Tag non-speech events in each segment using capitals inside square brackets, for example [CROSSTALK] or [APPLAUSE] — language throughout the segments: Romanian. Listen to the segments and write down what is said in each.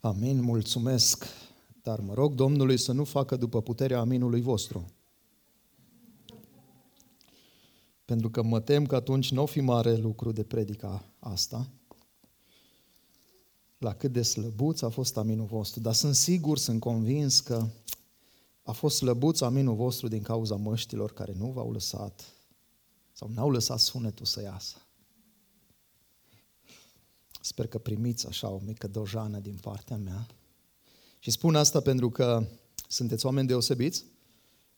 Amin, mulțumesc. Dar mă rog Domnului să nu facă după puterea aminului vostru. Pentru că mă tem că atunci nu o fi mare lucru de predica asta. La cât de slăbuț a fost aminul vostru. Dar sunt sigur, sunt convins că a fost slăbuț aminul vostru din cauza măștilor care nu v-au lăsat sau n-au lăsat sunetul să iasă. Sper că primiți așa o mică dojană din partea mea. Și spun asta pentru că sunteți oameni deosebiți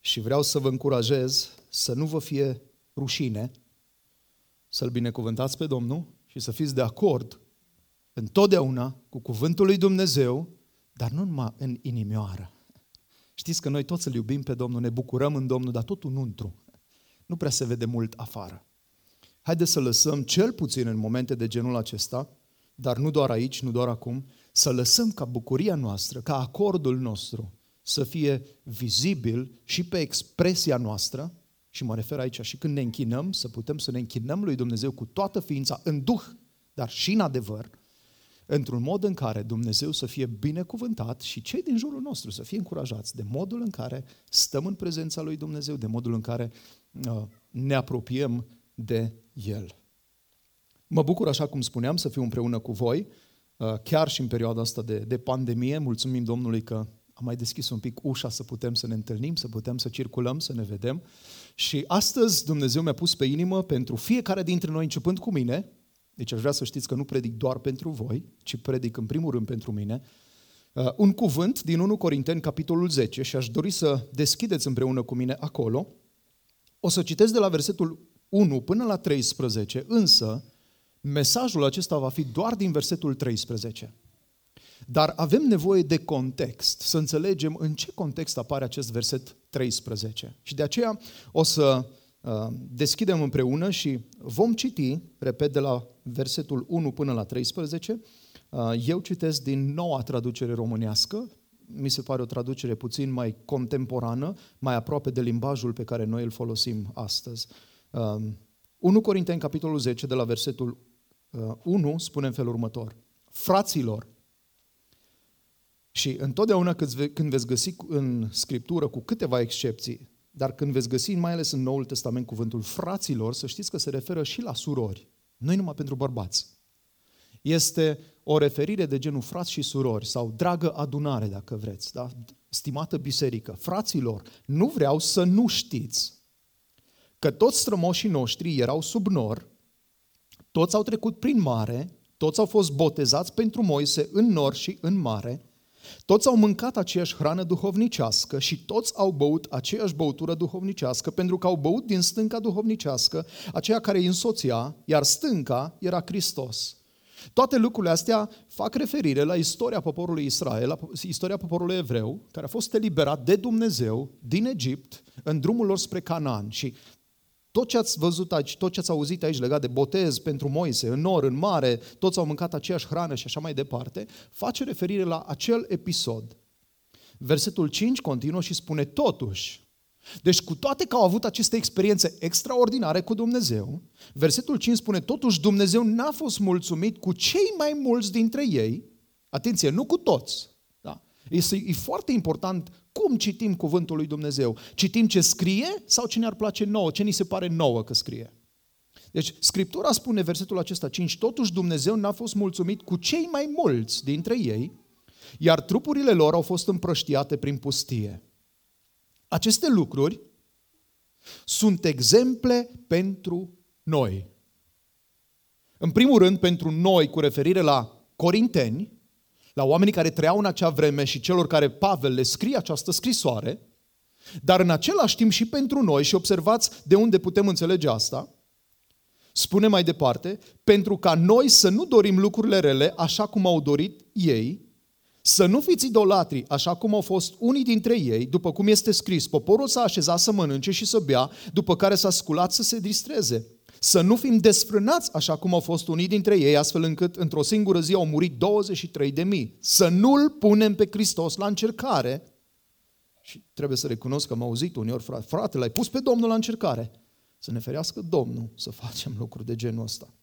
și vreau să vă încurajez să nu vă fie rușine să-L binecuvântați pe Domnul și să fiți de acord întotdeauna cu cuvântul lui Dumnezeu, dar nu numai în inimioară. Știți că noi toți îl iubim pe Domnul, ne bucurăm în Domnul, dar totul întru. Nu prea se vede mult afară. Haideți să lăsăm cel puțin în momente de genul acesta, dar nu doar aici, nu doar acum, să lăsăm ca bucuria noastră, ca acordul nostru să fie vizibil și pe expresia noastră, și mă refer aici și când ne închinăm, să putem să ne închinăm lui Dumnezeu cu toată ființa, în duh, dar și în adevăr, într-un mod în care Dumnezeu să fie binecuvântat și cei din jurul nostru să fie încurajați de modul în care stăm în prezența lui Dumnezeu, de modul în care uh, ne apropiem de El. Mă bucur, așa cum spuneam, să fiu împreună cu voi, uh, chiar și în perioada asta de, de pandemie. Mulțumim Domnului că am mai deschis un pic ușa să putem să ne întâlnim, să putem să circulăm, să ne vedem. Și astăzi Dumnezeu mi-a pus pe inimă pentru fiecare dintre noi, începând cu mine, deci aș vrea să știți că nu predic doar pentru voi, ci predic în primul rând pentru mine, uh, un cuvânt din 1 Corinteni, capitolul 10, și aș dori să deschideți împreună cu mine acolo. O să citesc de la versetul 1 până la 13, însă mesajul acesta va fi doar din versetul 13. Dar avem nevoie de context, să înțelegem în ce context apare acest verset 13. Și de aceea o să uh, deschidem împreună și vom citi, repet, de la versetul 1 până la 13. Uh, eu citesc din noua traducere românească, mi se pare o traducere puțin mai contemporană, mai aproape de limbajul pe care noi îl folosim astăzi. 1 uh, Corinteni, capitolul 10, de la versetul 1, spune în felul următor. Fraților, și întotdeauna când veți găsi în Scriptură, cu câteva excepții, dar când veți găsi mai ales în Noul Testament cuvântul fraților, să știți că se referă și la surori, nu numai pentru bărbați. Este o referire de genul frați și surori sau dragă adunare, dacă vreți, da? stimată biserică. Fraților, nu vreau să nu știți că toți strămoșii noștri erau sub nor, toți au trecut prin mare, toți au fost botezați pentru Moise în nor și în mare, toți au mâncat aceeași hrană duhovnicească și toți au băut aceeași băutură duhovnicească pentru că au băut din stânca duhovnicească, aceea care îi însoția, iar stânca era Hristos. Toate lucrurile astea fac referire la istoria poporului Israel, la istoria poporului evreu, care a fost eliberat de Dumnezeu din Egipt în drumul lor spre Canaan. Și tot ce ați văzut aici, tot ce ați auzit aici legat de botez pentru Moise, în nor, în mare, toți au mâncat aceeași hrană și așa mai departe, face referire la acel episod. Versetul 5 continuă și spune totuși. Deci cu toate că au avut aceste experiențe extraordinare cu Dumnezeu, versetul 5 spune totuși Dumnezeu n-a fost mulțumit cu cei mai mulți dintre ei, atenție, nu cu toți, da? Este, e foarte important cum citim cuvântul lui Dumnezeu? Citim ce scrie sau ce ne-ar place nouă, ce ni se pare nouă că scrie? Deci, Scriptura spune, versetul acesta 5, totuși Dumnezeu n-a fost mulțumit cu cei mai mulți dintre ei, iar trupurile lor au fost împrăștiate prin pustie. Aceste lucruri sunt exemple pentru noi. În primul rând, pentru noi, cu referire la corinteni, la oamenii care trăiau în acea vreme și celor care Pavel le scrie această scrisoare, dar în același timp și pentru noi, și observați de unde putem înțelege asta, spune mai departe, pentru ca noi să nu dorim lucrurile rele așa cum au dorit ei, să nu fiți idolatri așa cum au fost unii dintre ei, după cum este scris, poporul s-a așezat să mănânce și să bea, după care s-a sculat să se distreze. Să nu fim desfrânați așa cum au fost unii dintre ei, astfel încât într-o singură zi au murit 23 de mii. Să nu-L punem pe Hristos la încercare. Și trebuie să recunosc că am auzit uneori, frate, frate, l-ai pus pe Domnul la încercare. Să ne ferească Domnul să facem lucruri de genul ăsta.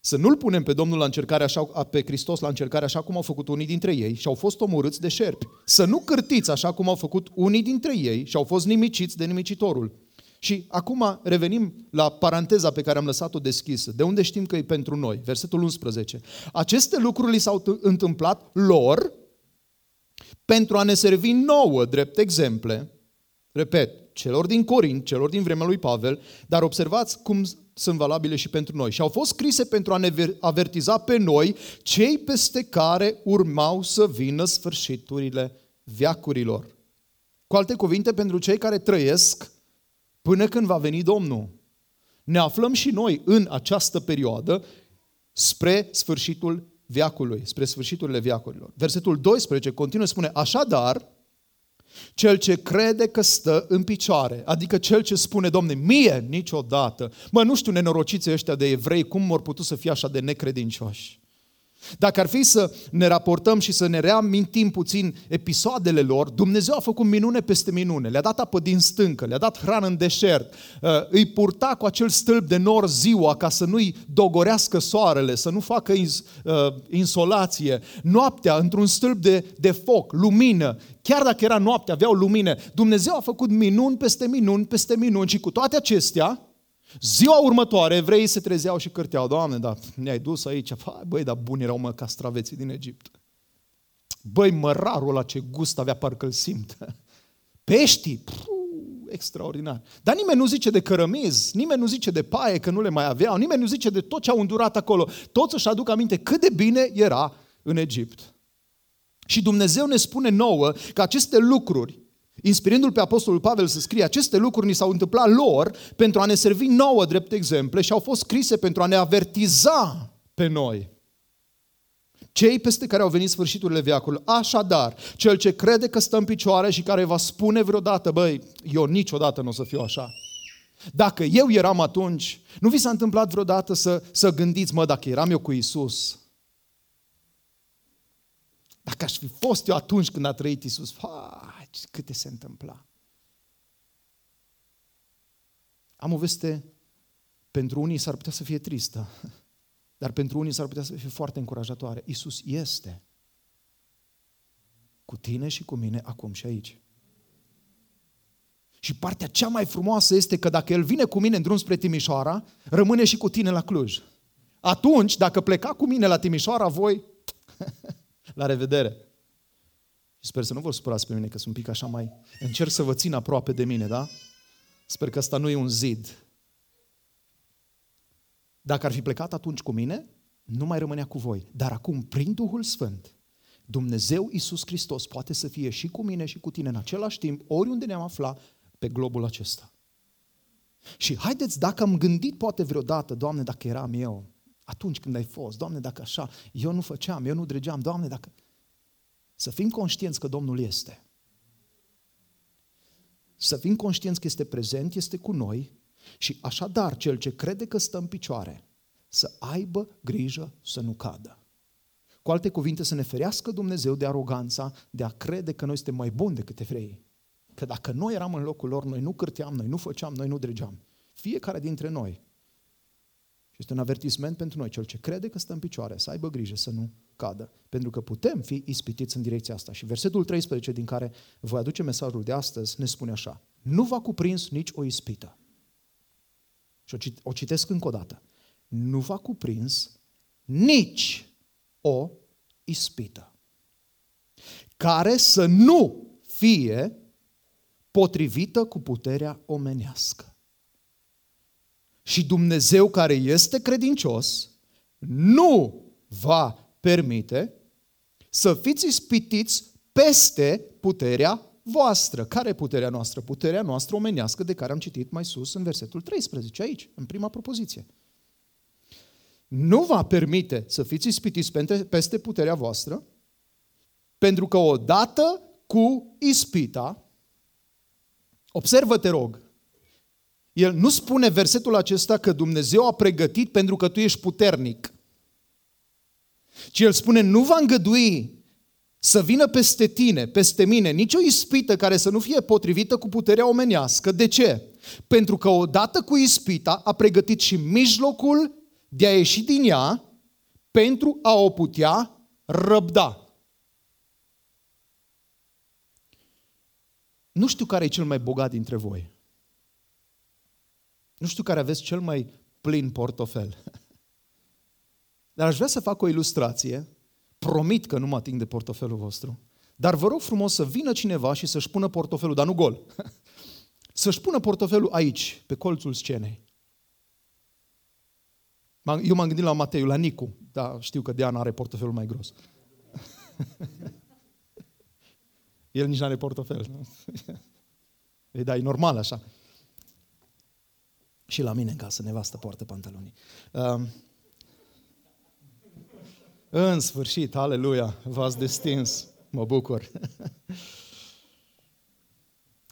Să nu-L punem pe Domnul la încercare așa, pe Hristos la încercare așa cum au făcut unii dintre ei și au fost omorâți de șerpi. Să nu cârtiți așa cum au făcut unii dintre ei și au fost nimiciți de nimicitorul. Și acum revenim la paranteza pe care am lăsat-o deschisă. De unde știm că e pentru noi? Versetul 11. Aceste lucruri li s-au întâmplat lor pentru a ne servi nouă, drept exemple, repet, celor din Corint, celor din vremea lui Pavel, dar observați cum sunt valabile și pentru noi. Și au fost scrise pentru a ne avertiza pe noi cei peste care urmau să vină sfârșiturile viacurilor. Cu alte cuvinte, pentru cei care trăiesc până când va veni Domnul. Ne aflăm și noi în această perioadă spre sfârșitul viacului, spre sfârșiturile viacurilor. Versetul 12 continuă spune, așadar, cel ce crede că stă în picioare, adică cel ce spune, Domne, mie niciodată, mă, nu știu nenorociții ăștia de evrei, cum vor putut să fie așa de necredincioși. Dacă ar fi să ne raportăm și să ne reamintim puțin episoadele lor, Dumnezeu a făcut minune peste minune. Le-a dat apă din stâncă, le-a dat hrană în deșert, uh, îi purta cu acel stâlp de nor ziua ca să nu-i dogorească soarele, să nu facă uh, insolație. Noaptea, într-un stâlp de, de foc, lumină, chiar dacă era noapte, aveau lumină. Dumnezeu a făcut minuni peste minuni peste minuni și cu toate acestea, Ziua următoare, evreii se trezeau și cârteau, Doamne, da, ne-ai dus aici, băi, dar buni erau mă castraveții din Egipt. Băi, mărarul ăla ce gust avea, parcă-l simt. [LAUGHS] Peștii, Puh, extraordinar. Dar nimeni nu zice de cărămiz, nimeni nu zice de paie că nu le mai aveau, nimeni nu zice de tot ce au îndurat acolo. Toți își aduc aminte cât de bine era în Egipt. Și Dumnezeu ne spune nouă că aceste lucruri inspirându-l pe Apostolul Pavel să scrie aceste lucruri, ni s-au întâmplat lor pentru a ne servi nouă drept exemple și au fost scrise pentru a ne avertiza pe noi. Cei peste care au venit sfârșiturile veacului. Așadar, cel ce crede că stă în picioare și care va spune vreodată, băi, eu niciodată nu o să fiu așa. Dacă eu eram atunci, nu vi s-a întâmplat vreodată să, să gândiți, mă, dacă eram eu cu Isus, dacă aș fi fost eu atunci când a trăit Isus, fai, câte se întâmpla. Am o veste, pentru unii s-ar putea să fie tristă, [LAUGHS] dar pentru unii s-ar putea să fie foarte încurajatoare. Isus este cu tine și cu mine acum și aici. Și partea cea mai frumoasă este că dacă El vine cu mine în drum spre Timișoara, rămâne și cu tine la Cluj. Atunci, dacă pleca cu mine la Timișoara, voi [LAUGHS] La revedere! Și sper să nu vă supărați pe mine, că sunt un pic așa mai... Încerc să vă țin aproape de mine, da? Sper că asta nu e un zid. Dacă ar fi plecat atunci cu mine, nu mai rămânea cu voi. Dar acum, prin Duhul Sfânt, Dumnezeu Iisus Hristos poate să fie și cu mine și cu tine în același timp, oriunde ne-am aflat pe globul acesta. Și haideți, dacă am gândit poate vreodată, Doamne, dacă eram eu, atunci când ai fost, Doamne, dacă așa, eu nu făceam, eu nu dregeam, Doamne, dacă... Să fim conștienți că Domnul este. Să fim conștienți că este prezent, este cu noi și așadar cel ce crede că stă în picioare, să aibă grijă să nu cadă. Cu alte cuvinte, să ne ferească Dumnezeu de aroganța de a crede că noi suntem mai buni decât evreii. Că dacă noi eram în locul lor, noi nu cârteam, noi nu făceam, noi nu dregeam. Fiecare dintre noi și este un avertisment pentru noi, cel ce crede că stă în picioare, să aibă grijă să nu cadă. Pentru că putem fi ispitiți în direcția asta. Și versetul 13 din care voi aduce mesajul de astăzi ne spune așa. Nu va cuprins nici o ispită. Și o citesc încă o dată. Nu va cuprins nici o ispită care să nu fie potrivită cu puterea omenească. Și Dumnezeu care este credincios nu va permite să fiți ispitiți peste puterea voastră. Care e puterea noastră? Puterea noastră omenească de care am citit mai sus în versetul 13, aici, în prima propoziție. Nu va permite să fiți ispitiți peste puterea voastră, pentru că odată cu ispita, observă, te rog, el nu spune versetul acesta că Dumnezeu a pregătit pentru că tu ești puternic. Ci el spune, nu va îngădui să vină peste tine, peste mine, nicio ispită care să nu fie potrivită cu puterea omenească. De ce? Pentru că odată cu ispita a pregătit și mijlocul de a ieși din ea pentru a o putea răbda. Nu știu care e cel mai bogat dintre voi. Nu știu care aveți cel mai plin portofel. [LAUGHS] Dar aș vrea să fac o ilustrație. Promit că nu mă ating de portofelul vostru. Dar vă rog frumos să vină cineva și să-și pună portofelul, dar nu gol. [LAUGHS] Să-și pună portofelul aici, pe colțul scenei. Eu m-am gândit la Mateiu, la Nicu, dar știu că Diana are portofelul mai gros. [LAUGHS] El nici nu are portofel. Ei, da, e normal așa. Și la mine în casă, nevastă poartă pantaloni. Um, în sfârșit, aleluia, v-ați destins. Mă bucur. [LAUGHS]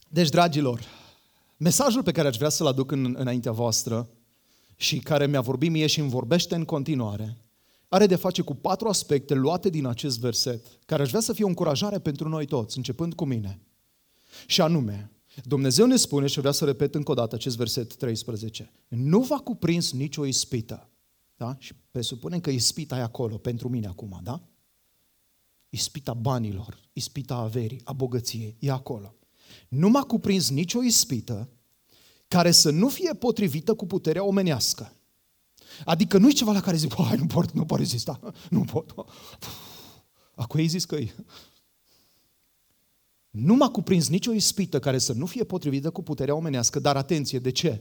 Deci, dragilor, mesajul pe care aș vrea să-l aduc în, înaintea voastră și care mi-a vorbit mie și îmi vorbește în continuare, are de face cu patru aspecte luate din acest verset, care aș vrea să fie o încurajare pentru noi toți, începând cu mine. Și anume, Dumnezeu ne spune, și vreau să repet încă o dată acest verset 13, nu va cuprins nicio ispită. Da? Și presupunem că ispita e acolo, pentru mine acum, da? Ispita banilor, ispita averii, a bogăției, e acolo. Nu m-a cuprins nicio ispită care să nu fie potrivită cu puterea omenească. Adică nu e ceva la care zic, hai, nu pot, nu pot rezista, nu pot. Acum ai zis că e. Nu m-a cuprins nicio ispită care să nu fie potrivită cu puterea omenească, dar atenție, de ce?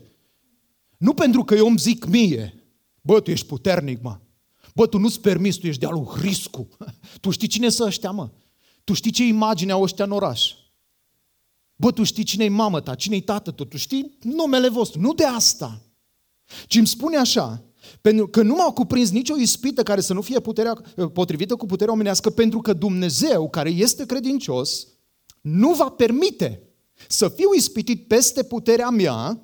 Nu pentru că eu îmi zic mie, bă, tu ești puternic, mă. Bă, tu nu-ți permis, tu ești de-a lui Hriscu. [LAUGHS] Tu știi cine să ăștia, mă. Tu știi ce imagine au ăștia în oraș. Bă, tu știi cine-i mamă ta, cine-i tată tu, tu știi numele vostru. Nu de asta. Ci îmi spune așa, pentru că nu m-au cuprins nicio ispită care să nu fie puterea, potrivită cu puterea omenească, pentru că Dumnezeu, care este credincios, nu va permite să fiu ispitit peste puterea mea,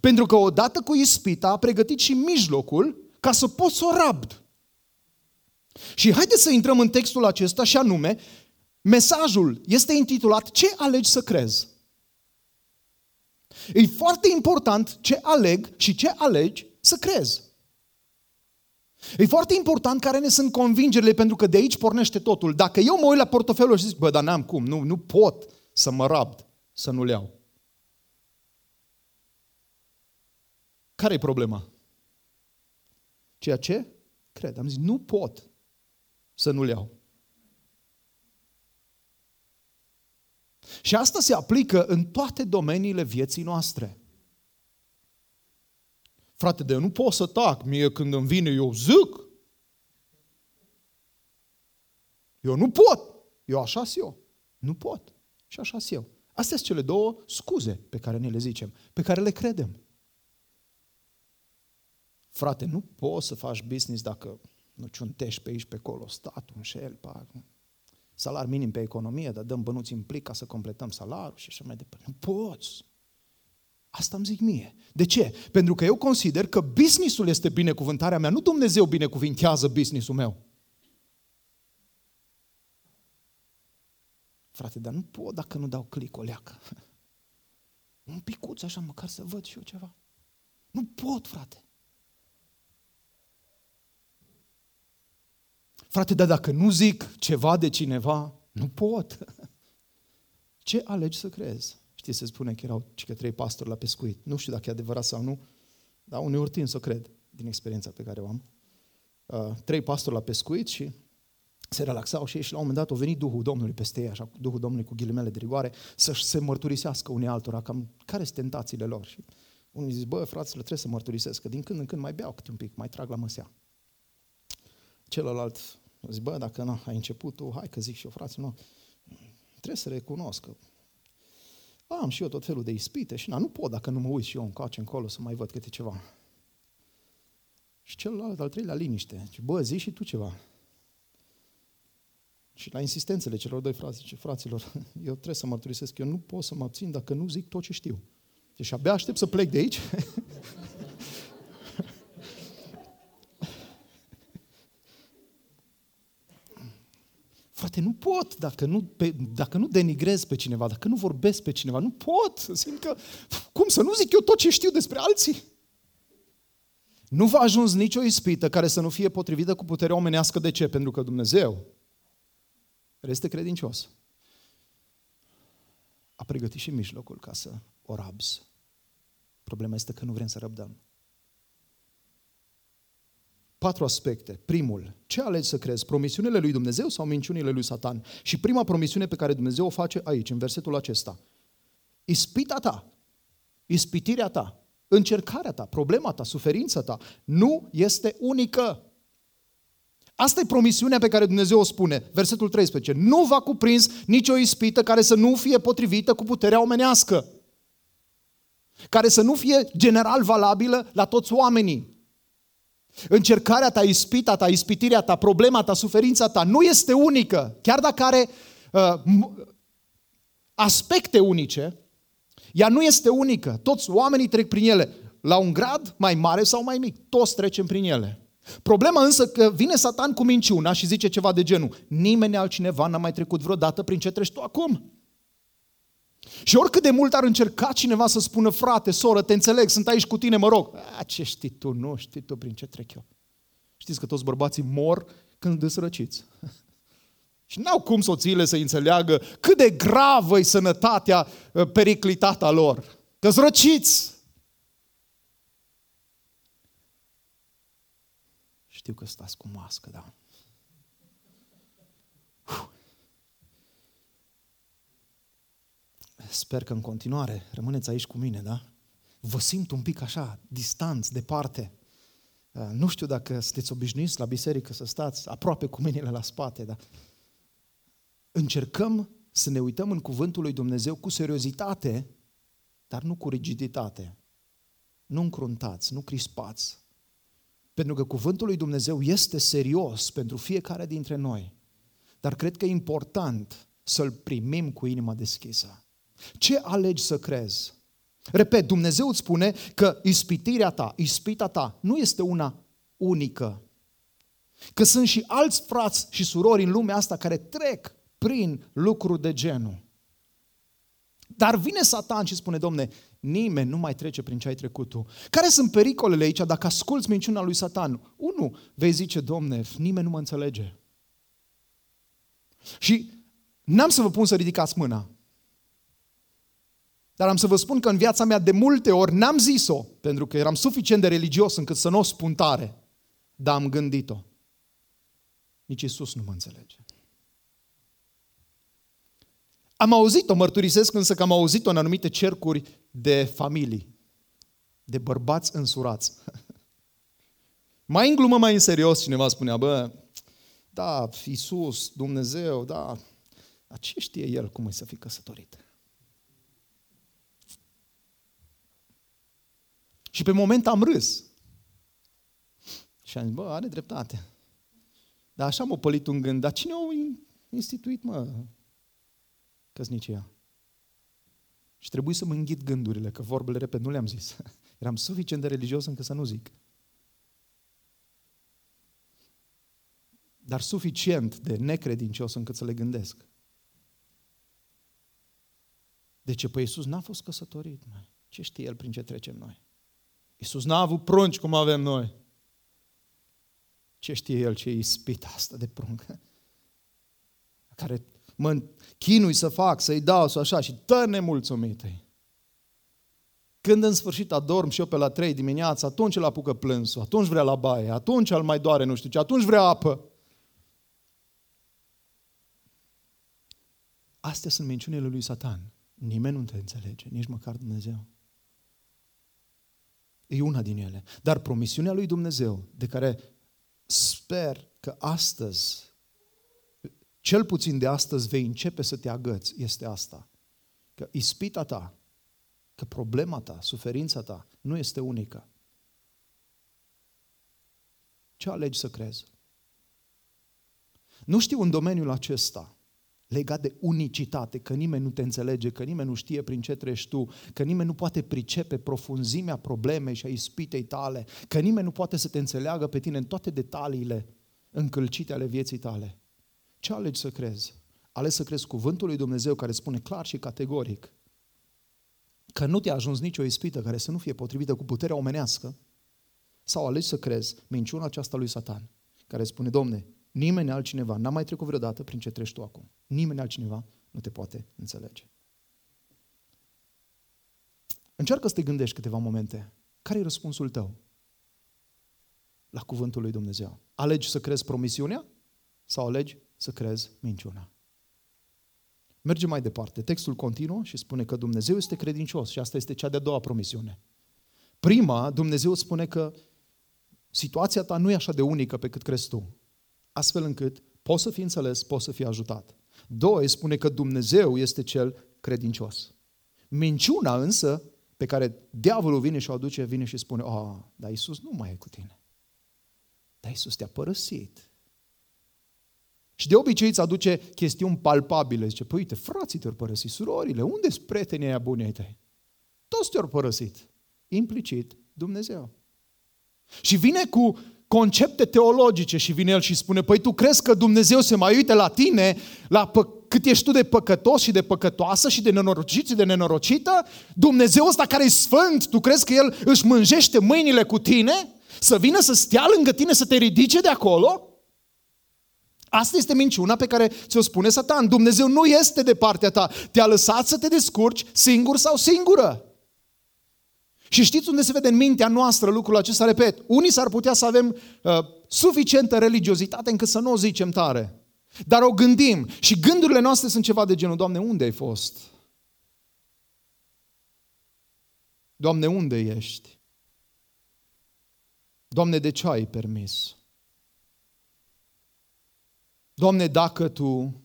pentru că odată cu ispita a pregătit și mijlocul ca să pot să o rabd. Și haideți să intrăm în textul acesta și anume, mesajul este intitulat Ce alegi să crezi? E foarte important ce aleg și ce alegi să crezi. E foarte important care ne sunt convingerile, pentru că de aici pornește totul. Dacă eu mă uit la portofelul și zic, bă, dar n-am cum, nu, nu pot să mă rabd, să nu le iau. Care e problema? Ceea ce cred. Am zis, nu pot să nu le iau. Și asta se aplică în toate domeniile vieții noastre. Frate, de eu nu pot să tac. Mie când îmi vine, eu zic. Eu nu pot. Eu așa eu. Nu pot. Și așa eu. Astea sunt cele două scuze pe care ne le zicem, pe care le credem. Frate, nu poți să faci business dacă nu ciuntești pe aici, pe acolo, statul, înșel, pa, salar minim pe economie, dar dăm bănuți în plic ca să completăm salarul și așa mai departe. Nu poți. Asta îmi zic mie. De ce? Pentru că eu consider că businessul este binecuvântarea mea, nu Dumnezeu binecuvintează businessul meu. Frate, dar nu pot dacă nu dau click o leacă. [LAUGHS] Un picuț așa, măcar să văd și eu ceva. Nu pot, frate. Frate, dar dacă nu zic ceva de cineva, nu pot. [LAUGHS] Ce alegi să crezi? Știi, se spune că erau că trei pastori la pescuit. Nu știu dacă e adevărat sau nu, dar uneori tind să o cred din experiența pe care o am. Uh, trei pastori la pescuit și se relaxau și ei și la un moment dat a venit Duhul Domnului peste ei, așa, Duhul Domnului cu ghilimele de rigoare, să se mărturisească unii altora, cam care sunt tentațiile lor. Și unii zic, bă, fraților, trebuie să mărturisesc, că din când în când mai beau câte un pic, mai trag la măsea. Celălalt zic, bă, dacă nu, ai început tu, hai că zic și eu, frate, nu, trebuie să recunosc că am și eu tot felul de ispite și na, nu pot dacă nu mă uit și eu încoace încolo să mai văd câte ceva. Și celălalt, al treilea, liniște. Și bă, zi și tu ceva. Și la insistențele celor doi frați, zice, fraților, [LAUGHS] eu trebuie să mărturisesc, eu nu pot să mă abțin dacă nu zic tot ce știu. Deci abia aștept să plec de aici [LAUGHS] Frate, nu pot dacă nu, pe, dacă nu denigrez pe cineva, dacă nu vorbesc pe cineva, nu pot. Simt că, cum să nu zic eu tot ce știu despre alții? Nu va ajuns nicio ispită care să nu fie potrivită cu puterea omenească. De ce? Pentru că Dumnezeu este credincios. A pregătit și mijlocul ca să o rabzi. Problema este că nu vrem să răbdăm. Patru aspecte. Primul, ce alegi să crezi? Promisiunile lui Dumnezeu sau minciunile lui Satan? Și prima promisiune pe care Dumnezeu o face aici, în versetul acesta. Ispita ta, ispitirea ta, încercarea ta, problema ta, suferința ta, nu este unică. Asta e promisiunea pe care Dumnezeu o spune. Versetul 13. Nu va cuprins nicio ispită care să nu fie potrivită cu puterea omenească. Care să nu fie general valabilă la toți oamenii. Încercarea ta, ispita ta, ispitirea ta, problema ta, suferința ta nu este unică. Chiar dacă are uh, aspecte unice, ea nu este unică. Toți oamenii trec prin ele. La un grad mai mare sau mai mic. Toți trecem prin ele. Problema însă că vine Satan cu minciuna și zice ceva de genul. Nimeni altcineva n-a mai trecut vreodată prin ce treci tu acum. Și oricât de mult ar încerca cineva să spună, frate, soră, te înțeleg, sunt aici cu tine, mă rog. A, ce știi tu, nu știi tu prin ce trec eu. Știți că toți bărbații mor când îți răciți. [LAUGHS] Și n-au cum soțiile să înțeleagă cât de gravă e sănătatea uh, periclitată a lor. că răciți. Știu că stați cu mască, da. Sper că în continuare rămâneți aici cu mine, da? Vă simt un pic așa, distanți, departe. Uh, nu știu dacă sunteți obișnuiți la biserică să stați aproape cu mâinile la spate, dar încercăm să ne uităm în cuvântul lui Dumnezeu cu seriozitate, dar nu cu rigiditate. Nu încruntați, nu crispați. Pentru că cuvântul lui Dumnezeu este serios pentru fiecare dintre noi. Dar cred că e important să-l primim cu inima deschisă. Ce alegi să crezi? Repet, Dumnezeu îți spune că ispitirea ta, ispita ta, nu este una unică. Că sunt și alți frați și surori în lumea asta care trec prin lucruri de genul. Dar vine Satan și spune, domne, nimeni nu mai trece prin ce ai trecut tu. Care sunt pericolele aici dacă asculți minciuna lui Satan? Unu, vei zice, domne, nimeni nu mă înțelege. Și n-am să vă pun să ridicați mâna. Dar am să vă spun că în viața mea de multe ori n-am zis-o, pentru că eram suficient de religios încât să nu o spun tare, dar am gândit-o. Nici Isus nu mă înțelege. Am auzit-o, mărturisesc însă că am auzit-o în anumite cercuri de familii, de bărbați însurați. [LAUGHS] mai în glumă, mai în serios, cineva spunea, bă, da, Iisus, Dumnezeu, da, dar ce știe el cum e să fii căsătorit? Și pe moment am râs. Și am zis, bă, are dreptate. Dar așa m-a pălit un gând, dar cine a instituit, mă, căsnicia. Și trebuie să mă înghit gândurile, că vorbele, repet, nu le-am zis. [LAUGHS] Eram suficient de religios încât să nu zic. Dar suficient de necredincios încât să le gândesc. De ce? Păi Iisus n-a fost căsătorit. Mai. Ce știe El prin ce trecem noi? Iisus n-a avut prunci cum avem noi. Ce știe El ce e ispita asta de prunc? [LAUGHS] Care mă chinui să fac, să-i dau, să așa, și tă nemulțumit Când în sfârșit adorm și eu pe la trei dimineața, atunci îl apucă plânsul, atunci vrea la baie, atunci îl mai doare nu știu ce, atunci vrea apă. Astea sunt minciunile lui Satan. Nimeni nu te înțelege, nici măcar Dumnezeu. E una din ele. Dar promisiunea lui Dumnezeu, de care sper că astăzi cel puțin de astăzi vei începe să te agăți, este asta. Că ispita ta, că problema ta, suferința ta nu este unică. Ce alegi să crezi? Nu știu în domeniul acesta, legat de unicitate, că nimeni nu te înțelege, că nimeni nu știe prin ce treci tu, că nimeni nu poate pricepe profunzimea problemei și a ispitei tale, că nimeni nu poate să te înțeleagă pe tine în toate detaliile încălcite ale vieții tale. Ce alegi să crezi? Alegi să crezi cuvântul lui Dumnezeu care spune clar și categoric că nu te-a ajuns nicio ispită care să nu fie potrivită cu puterea omenească? Sau alegi să crezi minciuna aceasta lui Satan, care spune, domne, nimeni altcineva n-a mai trecut vreodată prin ce treci tu acum. Nimeni altcineva nu te poate înțelege. Încearcă să te gândești câteva momente. Care e răspunsul tău la cuvântul lui Dumnezeu? Alegi să crezi promisiunea sau alegi să crezi minciuna? Mergem mai departe. Textul continuă și spune că Dumnezeu este credincios și asta este cea de-a doua promisiune. Prima, Dumnezeu spune că situația ta nu e așa de unică pe cât crezi tu, astfel încât poți să fii înțeles, poți să fii ajutat. Doi, spune că Dumnezeu este cel credincios. Minciuna însă, pe care diavolul vine și o aduce, vine și spune, a, dar Iisus nu mai e cu tine. Dar Iisus te-a părăsit. Și de obicei îți aduce chestiuni palpabile. Zice, păi uite, frații te-au părăsit, surorile, unde sunt prietenii aia buni ai tăi? Toți te-au părăsit. Implicit, Dumnezeu. Și vine cu concepte teologice și vine el și spune, păi tu crezi că Dumnezeu se mai uite la tine, la pă- cât ești tu de păcătos și de păcătoasă și de nenorocit și de nenorocită? Dumnezeu ăsta care e sfânt, tu crezi că El își mânjește mâinile cu tine? Să vină să stea lângă tine, să te ridice de acolo? Asta este minciuna pe care ți-o spune Satan. Dumnezeu nu este de partea ta. Te-a lăsat să te descurci singur sau singură. Și știți unde se vede în mintea noastră lucrul acesta? Repet, unii s-ar putea să avem uh, suficientă religiozitate încât să nu o zicem tare. Dar o gândim și gândurile noastre sunt ceva de genul, Doamne, unde ai fost? Doamne, unde ești? Doamne, de ce ai permis? Doamne, dacă Tu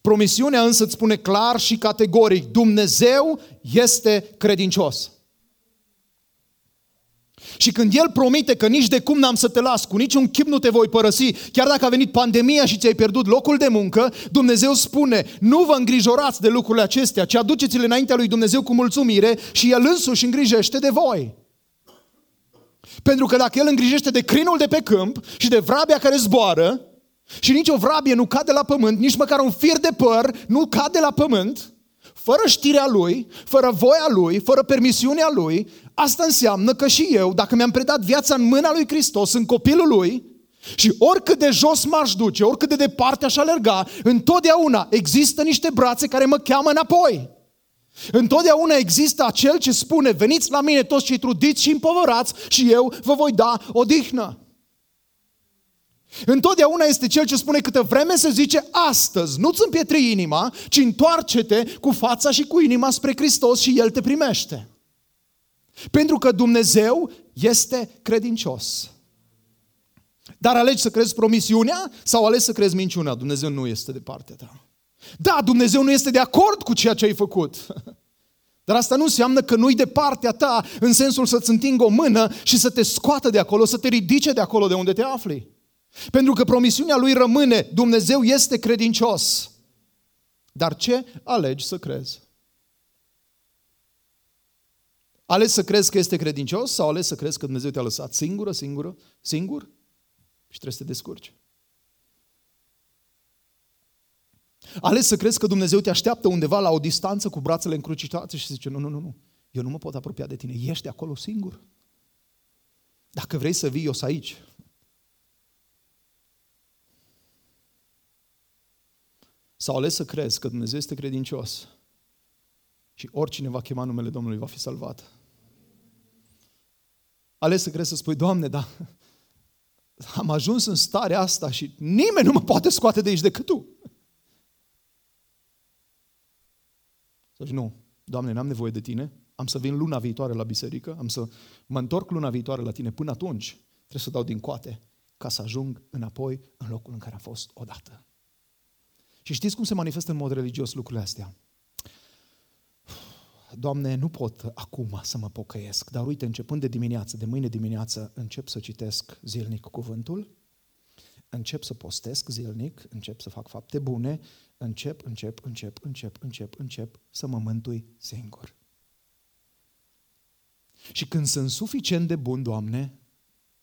Promisiunea însă îți spune clar și categoric, Dumnezeu este credincios. Și când El promite că nici de cum n-am să te las, cu niciun chip nu te voi părăsi, chiar dacă a venit pandemia și ți-ai pierdut locul de muncă, Dumnezeu spune, nu vă îngrijorați de lucrurile acestea, ci aduceți-le înaintea lui Dumnezeu cu mulțumire și El însuși îngrijește de voi. Pentru că dacă El îngrijește de crinul de pe câmp și de vrabia care zboară, și nici o vrabie nu cade la pământ, nici măcar un fir de păr nu cade la pământ, fără știrea lui, fără voia lui, fără permisiunea lui, asta înseamnă că și eu, dacă mi-am predat viața în mâna lui Hristos, în copilul lui, și oricât de jos m-aș duce, oricât de departe aș alerga, întotdeauna există niște brațe care mă cheamă înapoi. Întotdeauna există acel ce spune, veniți la mine toți cei trudiți și împovărați și eu vă voi da odihnă. Întotdeauna este cel ce spune câtă vreme se zice astăzi, nu-ți împietri inima, ci întoarce-te cu fața și cu inima spre Hristos și El te primește. Pentru că Dumnezeu este credincios. Dar alegi să crezi promisiunea sau alegi să crezi minciuna? Dumnezeu nu este de partea ta. Da, Dumnezeu nu este de acord cu ceea ce ai făcut. [LAUGHS] Dar asta nu înseamnă că nu-i de partea ta în sensul să-ți întingă o mână și să te scoată de acolo, să te ridice de acolo de unde te afli. Pentru că promisiunea lui rămâne, Dumnezeu este credincios. Dar ce alegi să crezi? Alegi să crezi că este credincios sau alegi să crezi că Dumnezeu te-a lăsat singură, singură, singur și trebuie să te descurci? Alegi să crezi că Dumnezeu te așteaptă undeva la o distanță cu brațele încrucișate și zice, nu, nu, nu, nu, eu nu mă pot apropia de tine, ești acolo singur. Dacă vrei să vii, eu să aici. Sau ales să crezi că Dumnezeu este credincios și oricine va chema numele Domnului va fi salvat. Ales să crezi să spui, Doamne, da, am ajuns în starea asta și nimeni nu mă poate scoate de aici decât Tu. Să zici, nu, Doamne, n-am nevoie de Tine, am să vin luna viitoare la biserică, am să mă întorc luna viitoare la Tine, până atunci trebuie să dau din coate ca să ajung înapoi în locul în care am fost odată. Și știți cum se manifestă în mod religios lucrurile astea? Doamne, nu pot acum să mă pocăiesc, dar uite, începând de dimineață, de mâine dimineață, încep să citesc zilnic cuvântul, încep să postesc zilnic, încep să fac fapte bune, încep, încep, încep, încep, încep, încep să mă mântui singur. Și când sunt suficient de bun, Doamne,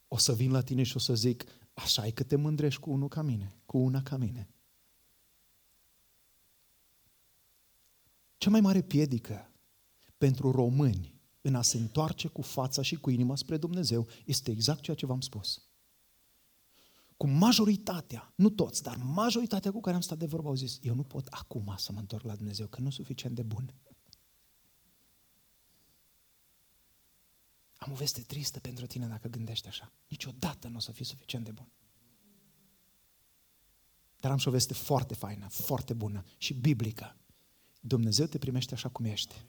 o să vin la Tine și o să zic, așa e că te mândrești cu unul ca mine, cu una ca mine. Cea mai mare piedică pentru români în a se întoarce cu fața și cu inima spre Dumnezeu este exact ceea ce v-am spus. Cu majoritatea, nu toți, dar majoritatea cu care am stat de vorbă au zis, eu nu pot acum să mă întorc la Dumnezeu, că nu sunt suficient de bun. Am o veste tristă pentru tine dacă gândești așa. Niciodată nu o să fii suficient de bun. Dar am și o veste foarte faină, foarte bună și biblică. Dumnezeu te primește așa cum ești.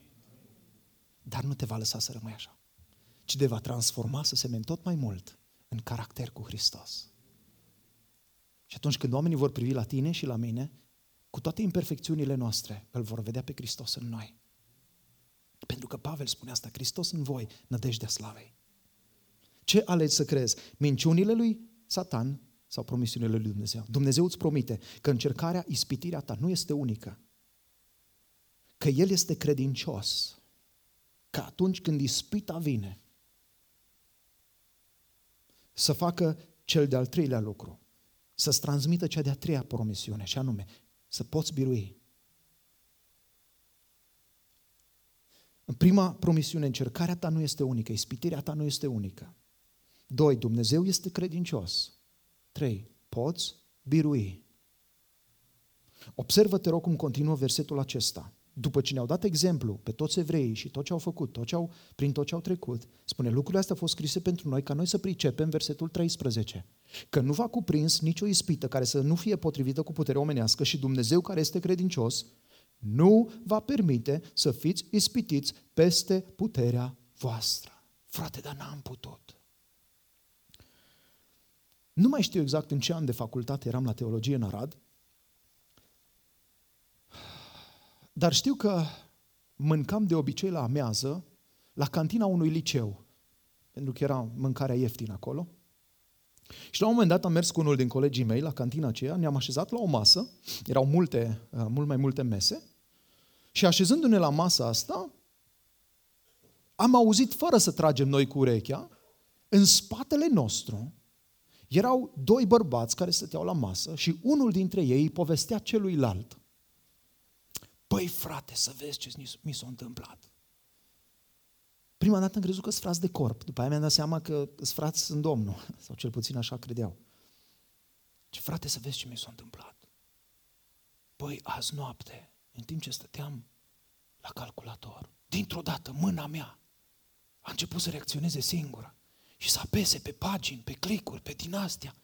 Dar nu te va lăsa să rămâi așa. Ci te va transforma să semeni tot mai mult în caracter cu Hristos. Și atunci când oamenii vor privi la tine și la mine, cu toate imperfecțiunile noastre, îl vor vedea pe Hristos în noi. Pentru că Pavel spune asta, Hristos în voi, nădejdea slavei. Ce alegi să crezi? Minciunile lui Satan sau promisiunile lui Dumnezeu? Dumnezeu îți promite că încercarea, ispitirea ta nu este unică. Că El este credincios. Că atunci când ispita vine, să facă cel de-al treilea lucru. Să-ți transmită cea de-a treia promisiune, și anume, să poți birui. În prima promisiune, încercarea ta nu este unică, ispitirea ta nu este unică. Doi, Dumnezeu este credincios. Trei, poți birui. Observă, te rog, cum continuă versetul acesta. După ce ne-au dat exemplu pe toți evreii și tot ce au făcut, tot ce au, prin tot ce au trecut, spune, lucrurile astea au fost scrise pentru noi ca noi să pricepem versetul 13. Că nu va cuprins nicio ispită care să nu fie potrivită cu puterea omenească și Dumnezeu care este credincios nu va permite să fiți ispitiți peste puterea voastră. Frate, dar n-am putut. Nu mai știu exact în ce an de facultate eram la teologie în Arad, dar știu că mâncam de obicei la amează la cantina unui liceu, pentru că era mâncarea ieftină acolo. Și la un moment dat am mers cu unul din colegii mei la cantina aceea, ne-am așezat la o masă, erau multe, uh, mult mai multe mese, și așezându-ne la masa asta, am auzit, fără să tragem noi cu urechea, în spatele nostru erau doi bărbați care stăteau la masă și unul dintre ei îi povestea celuilalt. Păi frate, să vezi ce mi s-a întâmplat. Prima dată am crezut că sunt frați de corp, după aia mi-am dat seama că sunt frați în Domnul, [LAUGHS] sau cel puțin așa credeau. Ce frate, să vezi ce mi s-a întâmplat. Păi, azi noapte, în timp ce stăteam la calculator, dintr-o dată mâna mea a început să reacționeze singură și să apese pe pagini, pe clicuri, pe din astea.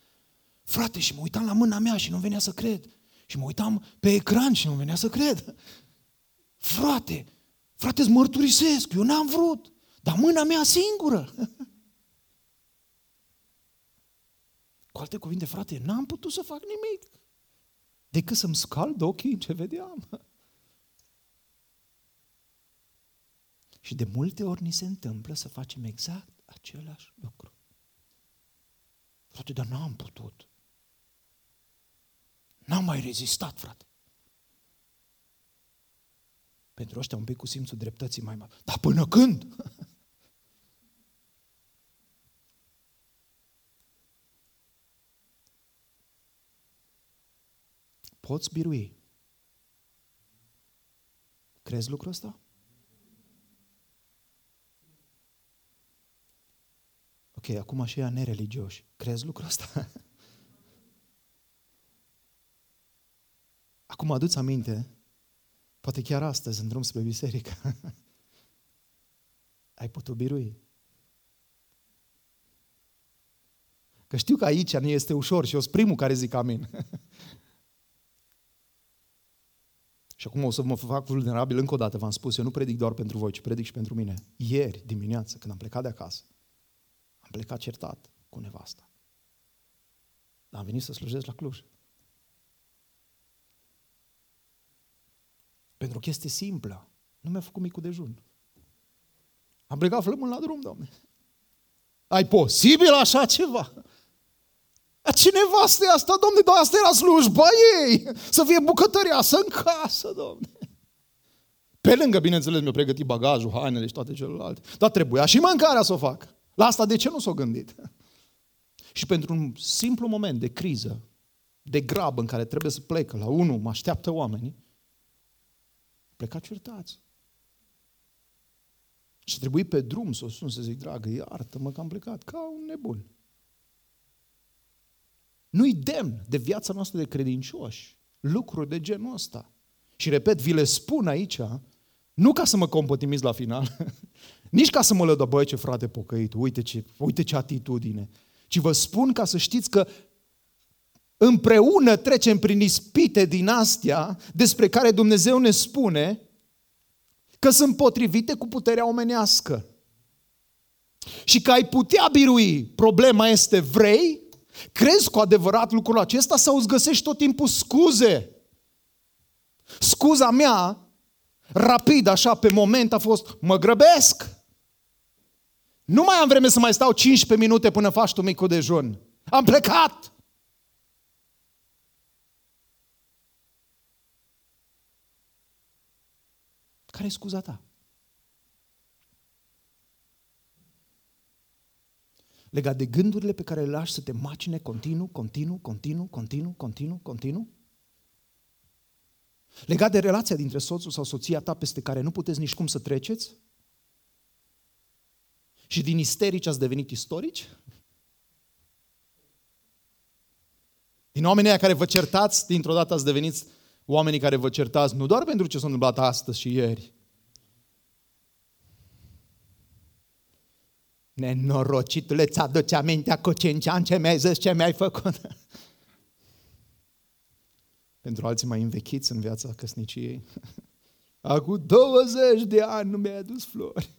Frate, și mă uitam la mâna mea și nu venea să cred. Și mă uitam pe ecran și nu venea să cred. Frate, frate, îți mărturisesc, eu n-am vrut, dar mâna mea singură. Cu alte cuvinte, frate, n-am putut să fac nimic decât să-mi scald ochii în ce vedeam. Și de multe ori ni se întâmplă să facem exact același lucru. Frate, dar n-am putut. N-am mai rezistat, frate. Pentru ăștia un pic cu simțul dreptății mai mare. Dar până când? [LAUGHS] Poți birui. Crezi lucrul ăsta? Ok, acum și ea nereligioși. Crezi lucrul ăsta? [LAUGHS] Acum aduți aminte, poate chiar astăzi, în drum spre biserică, [LAUGHS] ai putut birui. Că știu că aici nu este ușor și eu sunt primul care zic amin. [LAUGHS] și acum o să mă fac vulnerabil încă o dată, v-am spus, eu nu predic doar pentru voi, ci predic și pentru mine. Ieri dimineață, când am plecat de acasă, am plecat certat cu nevasta. Dar am venit să slujesc la Cluj. Pentru o chestie simplă. Nu mi-a făcut micul dejun. Am plecat flămând la drum, Doamne. Ai posibil așa ceva? Ce nevastă e asta, Domne? Dar asta era slujba ei! Să fie bucătăreasă în casă, Domne! Pe lângă, bineînțeles, mi-a pregătit bagajul, hainele și toate celelalte. Dar trebuia și mâncarea să o fac. La asta de ce nu s-a gândit? Și pentru un simplu moment de criză, de grabă în care trebuie să plec la unul, mă așteaptă oamenii, plecat certați. Și trebuie pe drum să o sun să zic, dragă, iartă-mă că am plecat, ca un nebun. Nu-i demn de viața noastră de credincioși. Lucruri de genul ăsta. Și repet, vi le spun aici, nu ca să mă compătimiți la final, [LAUGHS] nici ca să mă lădă, băi, ce frate pocăit, uite ce, uite ce atitudine, ci vă spun ca să știți că împreună trecem prin ispite din astea despre care Dumnezeu ne spune că sunt potrivite cu puterea omenească. Și că ai putea birui, problema este vrei, crezi cu adevărat lucrul acesta sau îți găsești tot timpul scuze? Scuza mea, rapid, așa, pe moment a fost, mă grăbesc. Nu mai am vreme să mai stau 15 minute până faci tu micul dejun. Am plecat! Care e scuza ta? Legat de gândurile pe care le lași să te macine continuu, continuu, continuu, continuu, continuu, continuu? Legat de relația dintre soțul sau soția ta peste care nu puteți nici cum să treceți? Și din isterici ați devenit istorici? Din oamenii care vă certați, dintr-o dată ați devenit oamenii care vă certați nu doar pentru ce s-a întâmplat astăzi și ieri. Nenorocitule, ți-aduce amintea cu cinci ani ce mi-ai zis, ce mi-ai făcut? [LAUGHS] pentru alții mai învechiți în viața căsniciei. [LAUGHS] Acum 20 de ani nu mi-ai adus flori. [LAUGHS]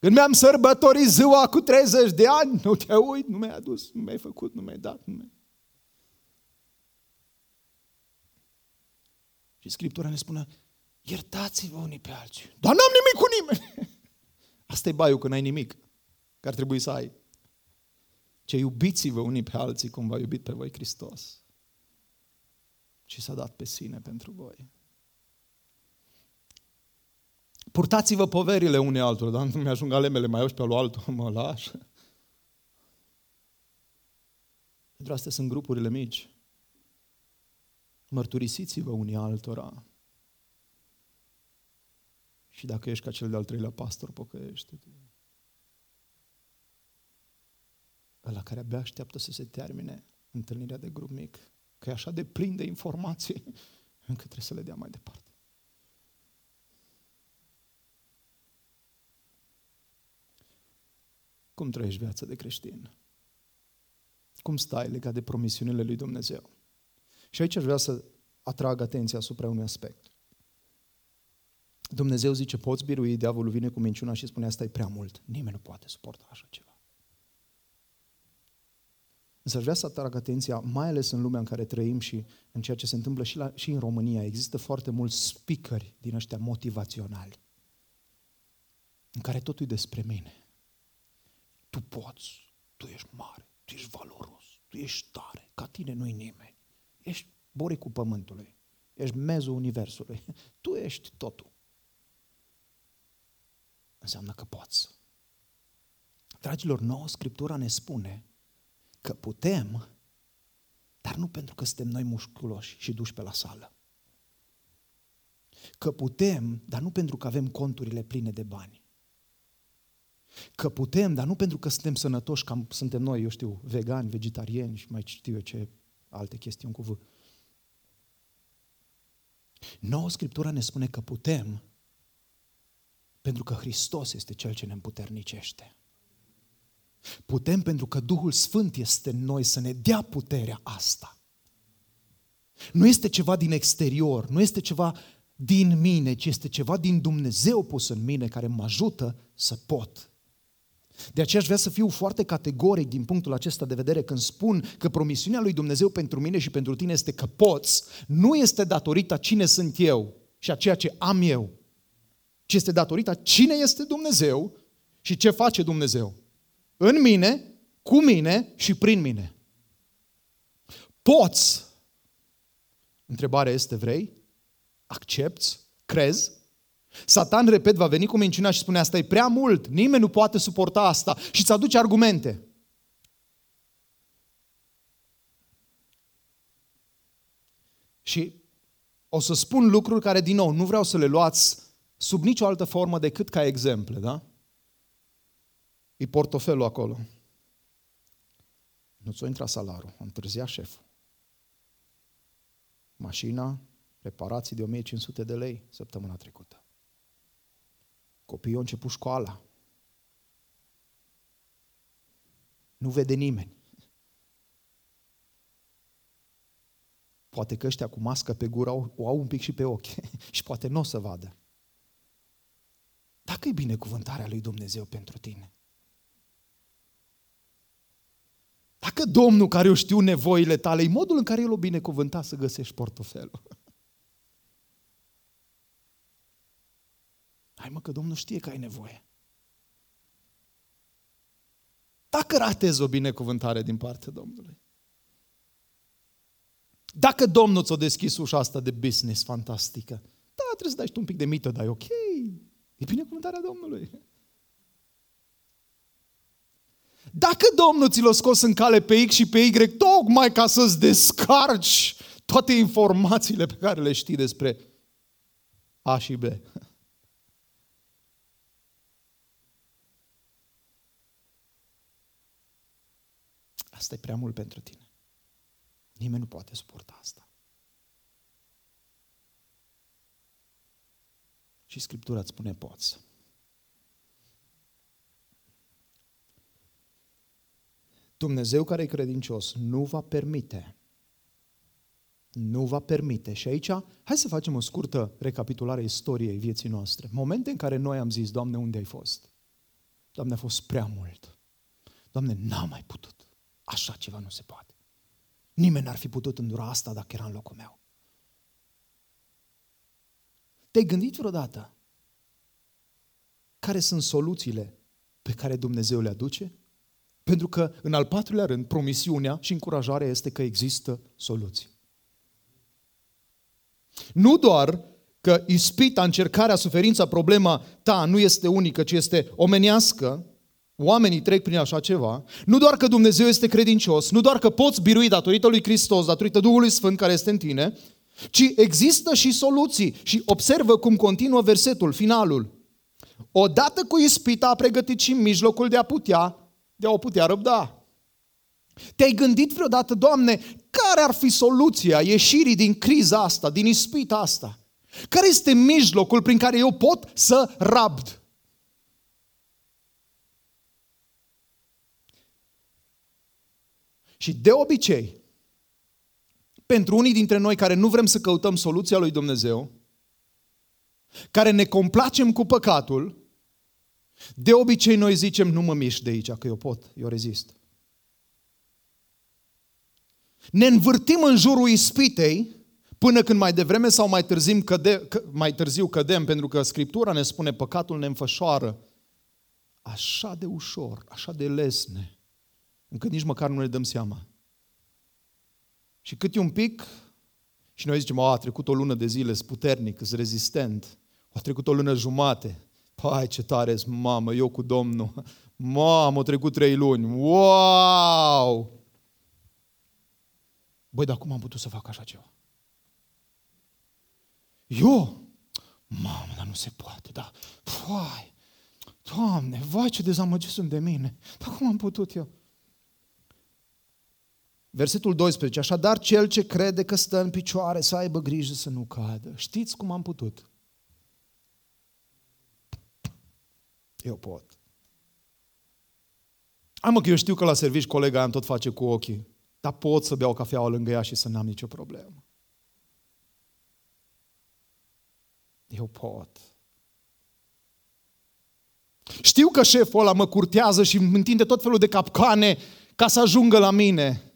Când mi-am sărbătorit ziua cu 30 de ani, nu te uit, nu mi-ai adus, nu mi-ai făcut, nu mi-ai dat. Nu mi-ai... Și Scriptura ne spune, iertați-vă unii pe alții. Dar n-am nimic cu nimeni. Asta e baiul că n-ai nimic, că ar trebui să ai. Ce iubiți-vă unii pe alții cum v-a iubit pe voi Hristos. Și s-a dat pe sine pentru voi. Purtați-vă poverile unii altora, dar nu mi-ajung alemele mai și pe al altul, mă lași. Pentru astea sunt grupurile mici. Mărturisiți-vă unii altora. Și dacă ești ca cel de-al treilea pastor, pocăiește-te. Ăla care abia așteaptă să se termine întâlnirea de grup mic, că e așa de plin de informații, [LAUGHS] încât trebuie să le dea mai departe. Cum trăiești viața de creștin? Cum stai legat de promisiunile lui Dumnezeu? Și aici aș vrea să atrag atenția asupra unui aspect. Dumnezeu zice, poți birui, diavolul vine cu minciuna și spune, asta e prea mult. Nimeni nu poate suporta așa ceva. Însă aș vrea să atrag atenția, mai ales în lumea în care trăim și în ceea ce se întâmplă și, la, și în România. Există foarte mulți speakeri din ăștia motivaționali, în care totul e despre mine. Tu poți, tu ești mare, tu ești valoros, tu ești tare, ca tine nu-i nimeni. Ești boricul pământului. Ești mezul universului. [LAUGHS] Tu ești totul. Înseamnă că poți. Dragilor, nouă Scriptura ne spune că putem, dar nu pentru că suntem noi musculoși și duși pe la sală. Că putem, dar nu pentru că avem conturile pline de bani. Că putem, dar nu pentru că suntem sănătoși, ca suntem noi, eu știu, vegani, vegetariani și mai știu eu ce alte chestiuni cu V. Nouă Scriptura ne spune că putem pentru că Hristos este Cel ce ne împuternicește. Putem pentru că Duhul Sfânt este în noi să ne dea puterea asta. Nu este ceva din exterior, nu este ceva din mine, ci este ceva din Dumnezeu pus în mine care mă ajută să pot de aceea aș vrea să fiu foarte categoric din punctul acesta de vedere când spun că promisiunea lui Dumnezeu pentru mine și pentru tine este că poți, nu este datorită cine sunt eu și a ceea ce am eu, ci este datorită cine este Dumnezeu și ce face Dumnezeu. În mine, cu mine și prin mine. Poți. Întrebarea este, vrei? Accepti? Crezi? Satan, repet, va veni cu minciuna și spune asta e prea mult, nimeni nu poate suporta asta și îți aduce argumente. Și o să spun lucruri care, din nou, nu vreau să le luați sub nicio altă formă decât ca exemple, da? E portofelul acolo. Nu ți-o intra salarul, a întârziat șeful. Mașina, reparații de 1500 de lei săptămâna trecută. Copiii au început școala. Nu vede nimeni. Poate că ăștia cu mască pe gură au, o au un pic și pe ochi [LAUGHS] și poate nu o să vadă. Dacă e binecuvântarea lui Dumnezeu pentru tine, dacă Domnul care o știu nevoile tale, e modul în care El o binecuvânta să găsești portofelul. [LAUGHS] Hai mă că Domnul știe că ai nevoie. Dacă ratezi o binecuvântare din partea Domnului. Dacă Domnul ți-a deschis ușa asta de business fantastică, da, trebuie să dai tu un pic de mită, dar e ok. E binecuvântarea Domnului. Dacă Domnul ți l-a scos în cale pe X și pe Y, tocmai ca să-ți descarci toate informațiile pe care le știi despre A și B. Asta e prea mult pentru tine. Nimeni nu poate suporta asta. Și Scriptura îți spune poți. Dumnezeu care e credincios nu va permite nu va permite. Și aici, hai să facem o scurtă recapitulare a istoriei vieții noastre. Momente în care noi am zis, Doamne, unde ai fost? Doamne, a fost prea mult. Doamne, n-am mai putut. Așa ceva nu se poate. Nimeni n-ar fi putut îndura asta dacă era în locul meu. Te-ai gândit vreodată care sunt soluțiile pe care Dumnezeu le aduce? Pentru că, în al patrulea rând, promisiunea și încurajarea este că există soluții. Nu doar că ispita, încercarea, suferința, problema ta nu este unică, ci este omenească, oamenii trec prin așa ceva, nu doar că Dumnezeu este credincios, nu doar că poți birui datorită lui Hristos, datorită Duhului Sfânt care este în tine, ci există și soluții. Și observă cum continuă versetul, finalul. Odată cu ispita a pregătit și mijlocul de a putea, de a o putea răbda. Te-ai gândit vreodată, Doamne, care ar fi soluția ieșirii din criza asta, din ispita asta? Care este mijlocul prin care eu pot să rabd? Și de obicei, pentru unii dintre noi care nu vrem să căutăm soluția lui Dumnezeu, care ne complacem cu păcatul, de obicei noi zicem, nu mă mișc de aici, că eu pot, eu rezist. Ne învârtim în jurul ispitei până când mai devreme sau mai târziu, căde, mai târziu cădem, pentru că Scriptura ne spune păcatul ne înfășoară așa de ușor, așa de lesne, încât nici măcar nu ne dăm seama. Și cât e un pic, și noi zicem, a, a trecut o lună de zile, sunt puternic, sunt rezistent, a trecut o lună jumate, Pai, ce tare mamă, eu cu Domnul. Mamă, au trecut trei luni. Wow! Băi, dar cum am putut să fac așa ceva? Eu? Mamă, dar nu se poate, da. Păi, Doamne, vai ce dezamăgit sunt de mine. Dar cum am putut eu? Versetul 12. Așadar, cel ce crede că stă în picioare să aibă grijă să nu cadă. Știți cum am putut? Eu pot. Am mă că eu știu că la servici colega am tot face cu ochii, dar pot să beau cafeaua lângă ea și să n-am nicio problemă. Eu pot. Știu că șeful ăla mă curtează și îmi întinde tot felul de capcane ca să ajungă la mine.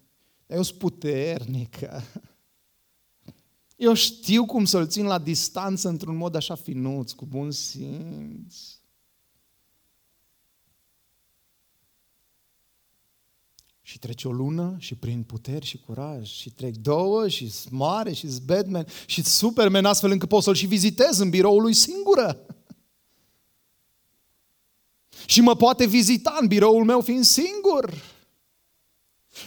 Dar eu sunt puternică. Eu știu cum să-l țin la distanță într-un mod așa finuț, cu bun simț. Și trece o lună și prin puteri și curaj și trec două și mare și Batman și Superman astfel încât pot să-l și vizitez în biroul lui singură. și mă poate vizita în biroul meu fiind singur.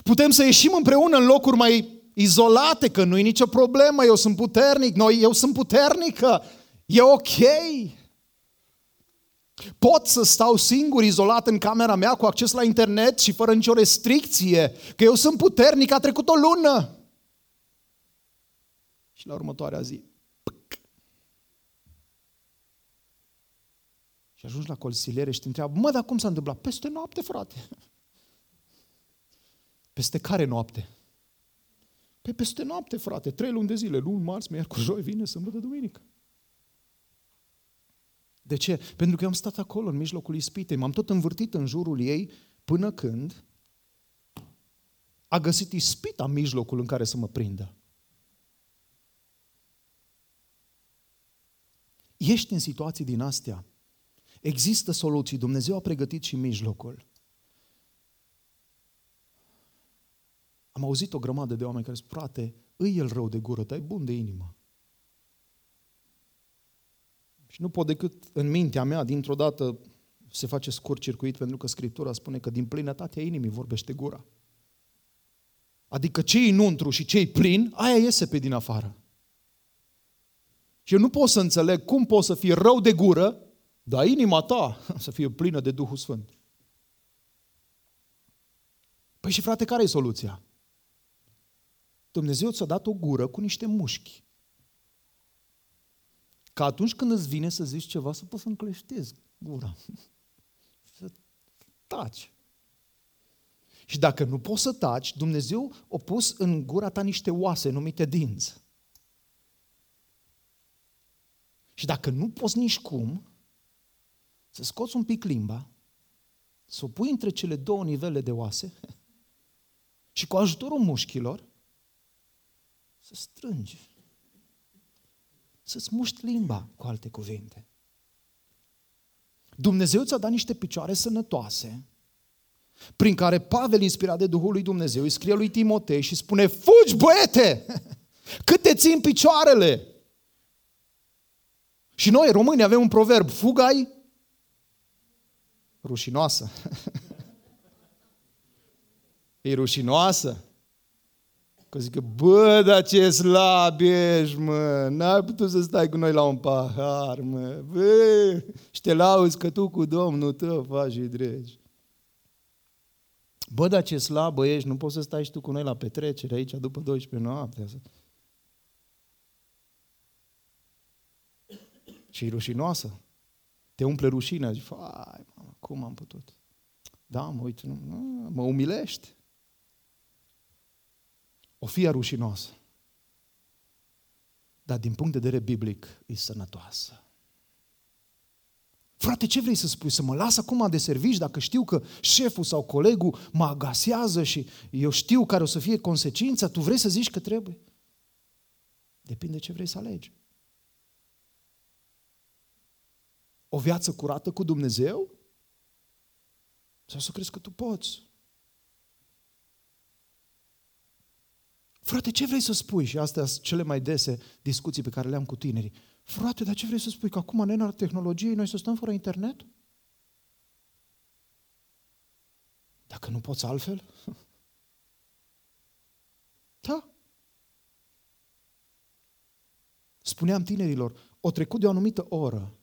Putem să ieșim împreună în locuri mai izolate, că nu e nicio problemă, eu sunt puternic, noi, eu sunt puternică, e ok. Pot să stau singur, izolat în camera mea, cu acces la internet și fără nicio restricție, că eu sunt puternic, a trecut o lună. Și la următoarea zi, pâc. Și ajungi la consiliere și te întreabă, mă, dar cum s-a întâmplat? Peste noapte, frate. Peste care noapte? Păi peste noapte, frate, trei luni de zile, luni, marți, miercuri, joi, vine, sâmbătă, duminică. De ce? Pentru că eu am stat acolo, în mijlocul ispitei, m-am tot învârtit în jurul ei până când a găsit ispita mijlocul în care să mă prindă. Ești în situații din astea. Există soluții. Dumnezeu a pregătit și mijlocul. Am auzit o grămadă de oameni care spun, frate, îi el rău de gură, dar e bun de inimă. Și nu pot decât în mintea mea, dintr-o dată, se face scurt circuit pentru că Scriptura spune că din plinătatea inimii vorbește gura. Adică ce e înăuntru și ce e plin, aia iese pe din afară. Și eu nu pot să înțeleg cum poți să fii rău de gură, dar inima ta [LAUGHS] să fie plină de Duhul Sfânt. Păi și frate, care e soluția? Dumnezeu ți-a dat o gură cu niște mușchi. Ca atunci când îți vine să zici ceva, să poți să încleștezi gura. [LAUGHS] Să taci. Și dacă nu poți să taci, Dumnezeu a pus în gura ta niște oase numite dinți. Și dacă nu poți nici cum, să scoți un pic limba, să o pui între cele două nivele de oase [LAUGHS] și cu ajutorul mușchilor să strângi să-ți muști limba, cu alte cuvinte. Dumnezeu ți-a dat niște picioare sănătoase, prin care Pavel, inspirat de Duhul lui Dumnezeu, îi scrie lui Timotei și spune, fugi băiete, [LAUGHS] cât te țin picioarele. Și noi, români, avem un proverb, fugai rușinoasă. [LAUGHS] e rușinoasă. Că zic, bă, dar ce slab ești, mă, n-ai putut să stai cu noi la un pahar, mă, bă, și te lauzi că tu cu Domnul tău faci și dregi. Bă, dar ce slabă ești, nu poți să stai și tu cu noi la petrecere aici după 12 noapte. Și e rușinoasă. Te umple rușinea. Zici, fai, mama, cum am putut? Da, mă uit, nu, mă umilești o fie rușinoasă. Dar din punct de vedere biblic e sănătoasă. Frate, ce vrei să spui? Să mă las acum de servici dacă știu că șeful sau colegul mă agasează și eu știu care o să fie consecința? Tu vrei să zici că trebuie? Depinde ce vrei să alegi. O viață curată cu Dumnezeu? Sau să crezi că tu poți? Frate, ce vrei să spui? Și astea sunt cele mai dese discuții pe care le am cu tinerii. Frate, dar ce vrei să spui? Că acum, în era tehnologiei, noi să stăm fără internet? Dacă nu poți altfel? [LAUGHS] Da. Spuneam tinerilor, o trecut de o anumită oră.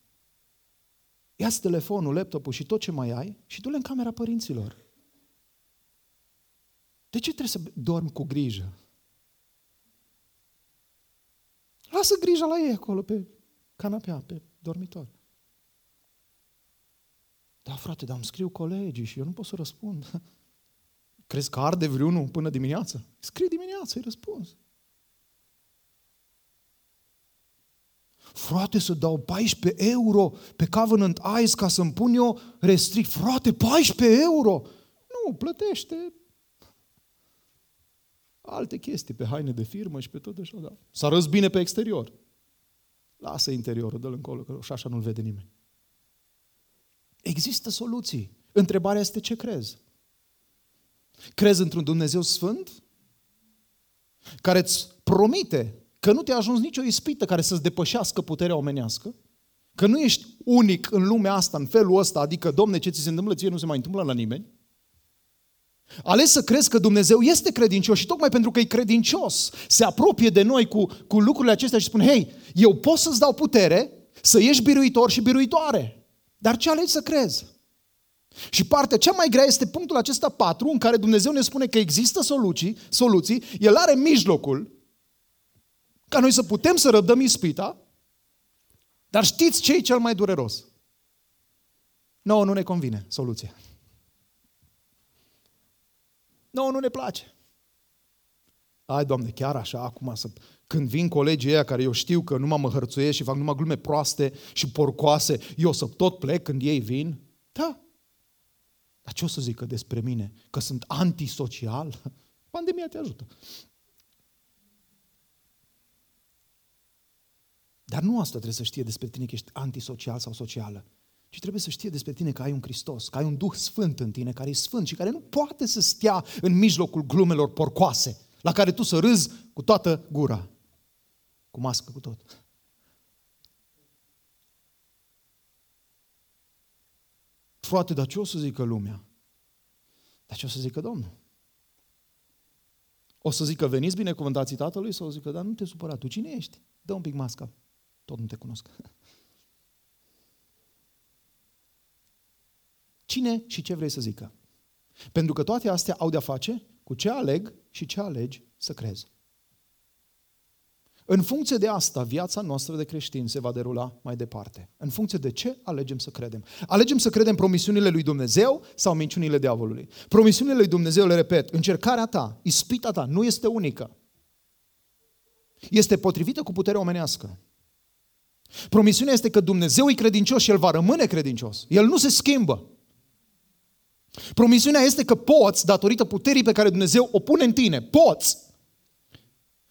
Ia-ți telefonul, laptopul și tot ce mai ai și du-le în camera părinților. De ce trebuie să dormi cu grijă? Lasă grija la ei acolo pe canapea, pe dormitor. Da, frate, dar îmi scriu colegii și eu nu pot să răspund. [LAUGHS] Crezi că arde vreunul până dimineață? Scrie dimineața, îi răspuns. Frate, să dau 14 euro pe Covenant Eyes ca să-mi pun eu restrict. Frate, 14 euro! Nu, plătește alte chestii pe haine de firmă și pe tot așa, da. S-a răs bine pe exterior. Lasă interiorul, dă-l încolo, că și așa nu-l vede nimeni. Există soluții. Întrebarea este ce crezi? Crezi într-un Dumnezeu Sfânt? Care îți promite că nu te-a ajuns nicio ispită care să-ți depășească puterea omenească? Că nu ești unic în lumea asta, în felul ăsta, adică, domne, ce ți se întâmplă ție nu se mai întâmplă la nimeni? Ales să crezi că Dumnezeu este credincios și tocmai pentru că e credincios, se apropie de noi cu, cu lucrurile acestea și spune, hei, eu pot să-ți dau putere să ieși biruitor și biruitoare. Dar ce alegi să crezi? Și partea cea mai grea este punctul acesta 4, în care Dumnezeu ne spune că există soluții, soluții, El are mijlocul ca noi să putem să răbdăm ispita, dar știți ce e cel mai dureros? Nouă nu ne convine soluția. Nouă nu ne place. Ai, Doamne, chiar așa, acum, să, când vin colegii ăia care eu știu că nu mă hărțuiesc și fac numai glume proaste și porcoase, eu să tot plec când ei vin? Da. Dar ce o să zică despre mine? Că sunt antisocial? [LAUGHS] Pandemia te ajută. Dar nu asta trebuie să știe despre tine că ești antisocial sau socială, ci trebuie să știe despre tine că ai un Hristos, că ai un Duh Sfânt în tine, care e Sfânt și care nu poate să stea în mijlocul glumelor porcoase, la care tu să râzi cu toată gura, cu mască, cu tot. Frate, dar ce o să zică lumea? Dar ce o să zică Domnul? O să zică, veniți binecuvântații Tatălui? Sau o să zică, dar nu te supăra, tu cine ești? Dă un pic masca. Tot nu te cunosc. [LAUGHS] Cine și ce vrei să zică? Pentru că toate astea au de-a face cu ce aleg și ce alegi să crezi. În funcție de asta, viața noastră de creștini se va derula mai departe. În funcție de ce alegem să credem. Alegem să credem promisiunile lui Dumnezeu sau minciunile diavolului. Promisiunile lui Dumnezeu, le repet, încercarea ta, ispita ta, nu este unică. Este potrivită cu puterea omenească. Promisiunea este că Dumnezeu e credincios și El va rămâne credincios. El nu se schimbă. Promisiunea este că poți, datorită puterii pe care Dumnezeu o pune în tine, poți.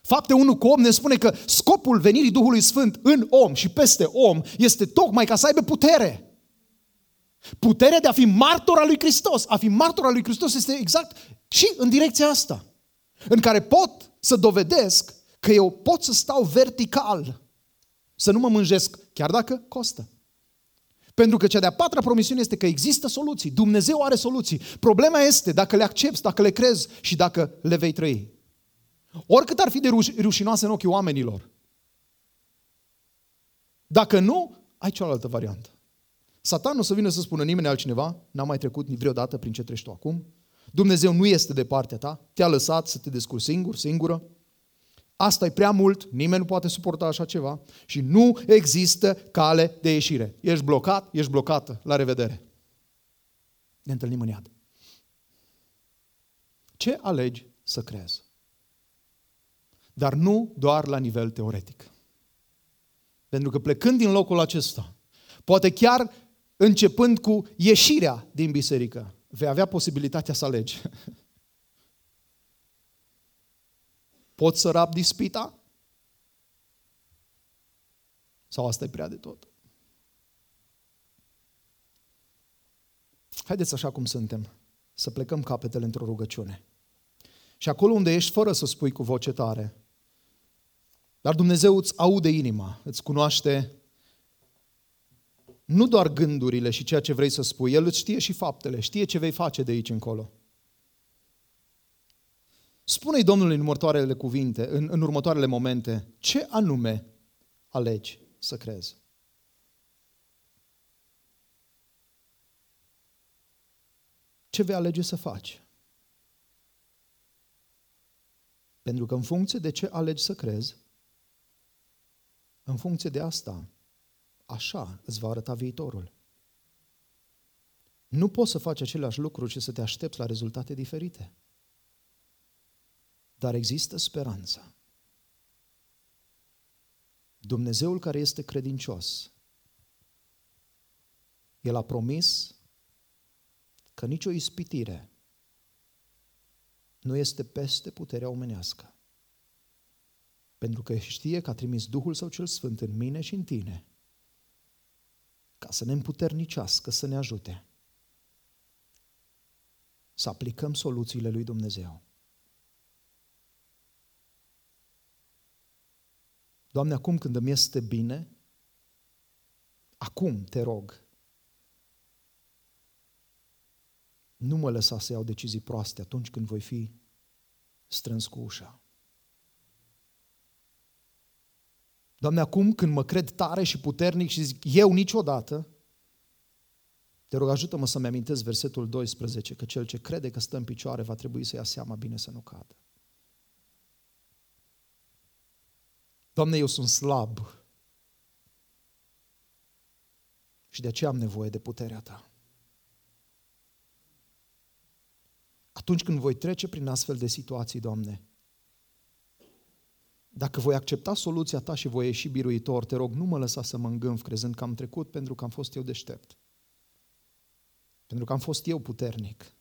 Fapte 1 cu 8 ne spune că scopul venirii Duhului Sfânt în om și peste om este tocmai ca să aibă putere. Puterea de a fi martor al lui Hristos. A fi martor al lui Hristos este exact și în direcția asta. În care pot să dovedesc că eu pot să stau vertical să nu mă mânjesc, chiar dacă costă. Pentru că cea de-a patra promisiune este că există soluții. Dumnezeu are soluții. Problema este dacă le accepti, dacă le crezi și dacă le vei trăi. Oricât ar fi de rușinoase în ochii oamenilor. Dacă nu, ai cealaltă variantă. Satan o să vină să spună nimeni altcineva, n-a mai trecut vreodată prin ce treci tu acum. Dumnezeu nu este de partea ta, te-a lăsat să te descurci singur, singură. Asta e prea mult, nimeni nu poate suporta așa ceva și nu există cale de ieșire. Ești blocat, ești blocată. La revedere. Ne întâlnim în iad. Ce alegi să crezi? Dar nu doar la nivel teoretic. Pentru că plecând din locul acesta, poate chiar începând cu ieșirea din biserică, vei avea posibilitatea să alegi. [LAUGHS] Pot să rab dispita? Sau asta e prea de tot? Haideți așa cum suntem, să plecăm capetele într-o rugăciune. Și acolo unde ești, fără să spui cu voce tare, dar Dumnezeu îți aude inima, îți cunoaște nu doar gândurile și ceea ce vrei să spui, El îți știe și faptele, știe ce vei face de aici încolo. Spune-i Domnului în următoarele cuvinte, în, în următoarele momente, ce anume alegi să crezi. Ce vei alege să faci? Pentru că în funcție de ce alegi să crezi, în funcție de asta, așa îți va arăta viitorul. Nu poți să faci aceleași lucruri și să te aștepți la rezultate diferite. Dar există speranță. Dumnezeul care este credincios, El a promis că nicio ispitire nu este peste puterea omenească. Pentru că știe că a trimis Duhul Său cel Sfânt în mine și în tine ca să ne împuternicească, să ne ajute să aplicăm soluțiile lui Dumnezeu. Doamne, acum când îmi este bine, acum te rog, nu mă lăsa să iau decizii proaste atunci când voi fi strâns cu ușa. Doamne, acum când mă cred tare și puternic și zic eu niciodată, Te rog, ajută-mă să-mi amintesc versetul 12, că cel ce crede că stă în picioare va trebui să ia seama bine să nu cadă. Doamne, eu sunt slab și de aceea am nevoie de puterea Ta. Atunci când voi trece prin astfel de situații, Doamne, dacă voi accepta soluția Ta și voi ieși biruitor, te rog, nu mă lăsa să mă îngânf crezând că am trecut pentru că am fost eu deștept. Pentru că am fost eu puternic.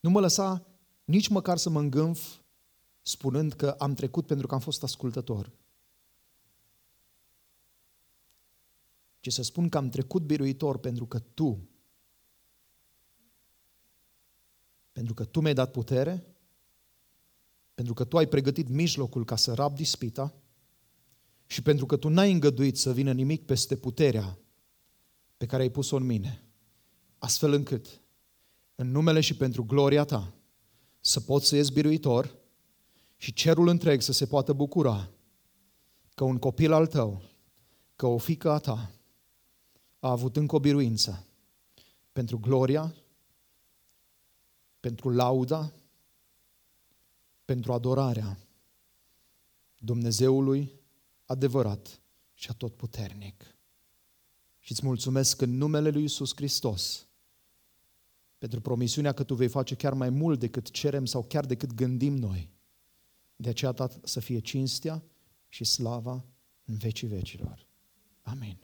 Nu mă lăsa nici măcar să mă îngânf spunând că am trecut pentru că am fost ascultător. Ci să spun că am trecut biruitor pentru că Tu, pentru că Tu mi-ai dat putere, pentru că Tu ai pregătit mijlocul ca să rab dispita și pentru că Tu n-ai îngăduit să vină nimic peste puterea pe care ai pus-o în mine, astfel încât, în numele și pentru gloria Ta, să pot să ies biruitor și cerul întreg să se poată bucura că un copil al tău, că o fică a ta a avut încă o biruință pentru gloria, pentru lauda, pentru adorarea Dumnezeului adevărat și atotputernic. Și îți mulțumesc în numele Lui Iisus Hristos pentru promisiunea că Tu vei face chiar mai mult decât cerem sau chiar decât gândim noi de aceea, Tată, să fie cinstea și slava în vecii vecilor. Amin.